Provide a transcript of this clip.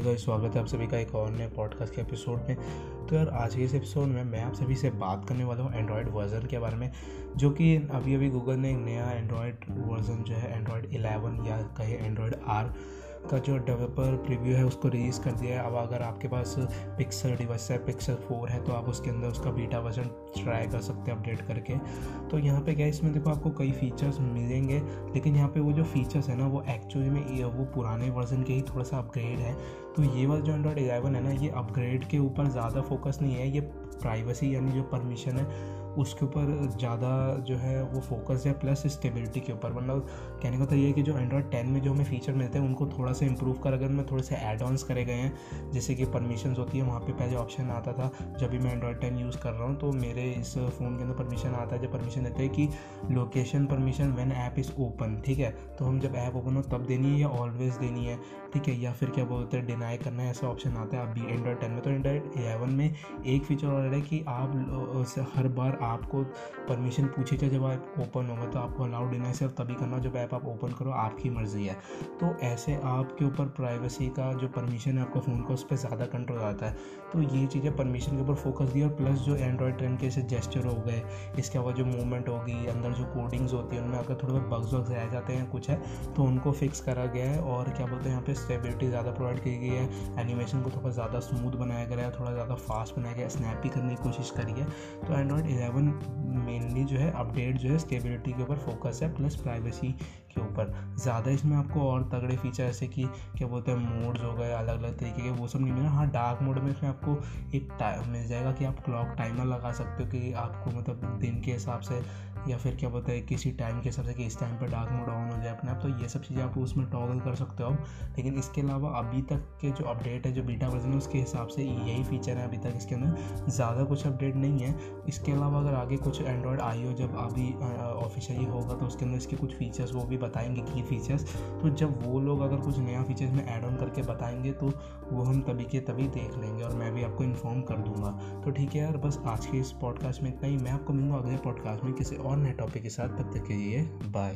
Guys स्वागत है आप सभी का एक और नए पॉडकास्ट के एपिसोड में। तो यार, आज के इस एपिसोड में मैं आप सभी से बात करने वाला हूँ एंड्रॉयड वर्जन के बारे में, जो कि अभी अभी गूगल ने एक नया एंड्रॉयड वर्जन जो है एंड्रॉयड 11 या कहे एंड्रॉयड आर का जो डेवलपर प्रीव्यू है, उसको रिलीज़ कर दिया है। अब अगर आपके पास पिक्सल डिवाइस है पिक्सल फोर है तो आप उसके अंदर उसका बीटा वर्जन ट्राई कर सकते हैं अपडेट करके। तो यहाँ पे क्या इसमें देखो आपको कई फीचर्स मिलेंगे, लेकिन यहाँ पे वो जो फीचर्स है ना, वो एक्चुअली में वो पुराने वर्जन के ही थोड़ा सा अपग्रेड है। तो ये वाला जो एंड्रॉयड एलेवन है ना, ये अपग्रेड के ऊपर ज़्यादा फोकस नहीं है। ये प्राइवेसी यानी जो परमिशन है उसके ऊपर ज़्यादा जो है वो फोकस है प्लस स्टेबिलिटी के ऊपर। मतलब कहने का तो ये है कि जो एंड्रॉयड टेन में जो हमें फीचर मिलते हैं, उनको थोड़ा सा इंप्रूव कर अगर मैं थोड़े से एड ऑन्स करे गए हैं, जैसे कि परमिशन होती है, वहाँ पे पहले ऑप्शन आता था, जब भी मैं एंड्रॉयड टेन यूज़ कर रहा हूँ तो मेरे इस फ़ोन के अंदर परमिशन आता है, जब परमिशन देते हैं कि location permission when app is open ठीक है? तो हम जब ऐप ओपन हो, तब देनी है या ऑलवेज देनी है, ठीक है? या फिर क्या बोलते हैं डिनाई करना है, ऐसा ऑप्शन आता है अभी एंड्रॉयड टेन में। तो एंड्रॉयड एलेवन में एक फीचर और है कि आप हर बार आपको परमिशन पूछेगा जब आप ओपन होगा तो आपको अलाउड डिनाई सिर्फ़ तभी करना जब ऐप आप ओपन करो, आपकी मर्ज़ी है। तो ऐसे आपके ऊपर प्राइवेसी का जो परमिशन है, आपका फ़ोन का उस पर ज़्यादा कंट्रोल आता है। तो ये चीज़ें परमिशन के ऊपर फोकस दी और प्लस जो एंड्रॉयड टेन के जैसे जेस्टर हो गए, इसके अलावा जो मूवमेंट होगी अंदर जो कोडिंग्स होती है, उनमें अगर थोड़े बहुत बग्स वग्स रह जाते हैं, कुछ है तो उनको फिक्स करा गया है और क्या बोलते हैं, यहाँ पे स्टेबिलिटी ज़्यादा प्रोवाइड की गई है। एनिमेशन को थोड़ा ज़्यादा स्मूथ बनाया गया है, थोड़ा ज़्यादा फास्ट बनाया गया स्नैपी करने की कोशिश करी है। तो एंड्रॉयड haven't मेनली जो है अपडेट जो है स्टेबिलिटी के ऊपर फोकस है प्लस प्राइवेसी के ऊपर। ज़्यादा इसमें आपको और तगड़े फीचर ऐसे कि, क्या बोलते हैं मोड्स हो गए अलग अलग तरीके के, वो सब नहीं मिला। हाँ डार्क मोड में इसमें आपको एक टाइम मिल जाएगा कि आप क्लॉक टाइमर लगा सकते हो कि आपको मतलब दिन के हिसाब से या फिर क्या बोलते हैं, किसी टाइम के हिसाब से कि इस टाइम पर डार्क मोड ऑन हो जाए अपने आप। तो ये सब चीज़ें आप उसमें टॉगल कर सकते हो लेकिन इसके अलावा अभी तक के जो अपडेट है, जो बीटा वर्जन है, उसके हिसाब से यही फीचर है अभी तक इसके अंदर। ज़्यादा कुछ अपडेट नहीं है। इसके अलावा अगर आगे कुछ एंड्रॉयड आई जब अभी ऑफिशियली होगा तो उसके अंदर इसके कुछ फीचर्स वो भी बताएँगे की फीचर्स तो जब वो लोग अगर कुछ नया फीचर्स में ऐड ऑन करके बताएँगे तो वो हम तभी के तभी देख लेंगे और मैं भी आपको इन्फॉर्म कर दूँगा। तो ठीक है यार, बस आज के इस पॉडकास्ट में इतना ही। मैं आपको मिलूँगा अगले पॉडकास्ट में किसी और नए टॉपिक के साथ। तब तक के लिए बाय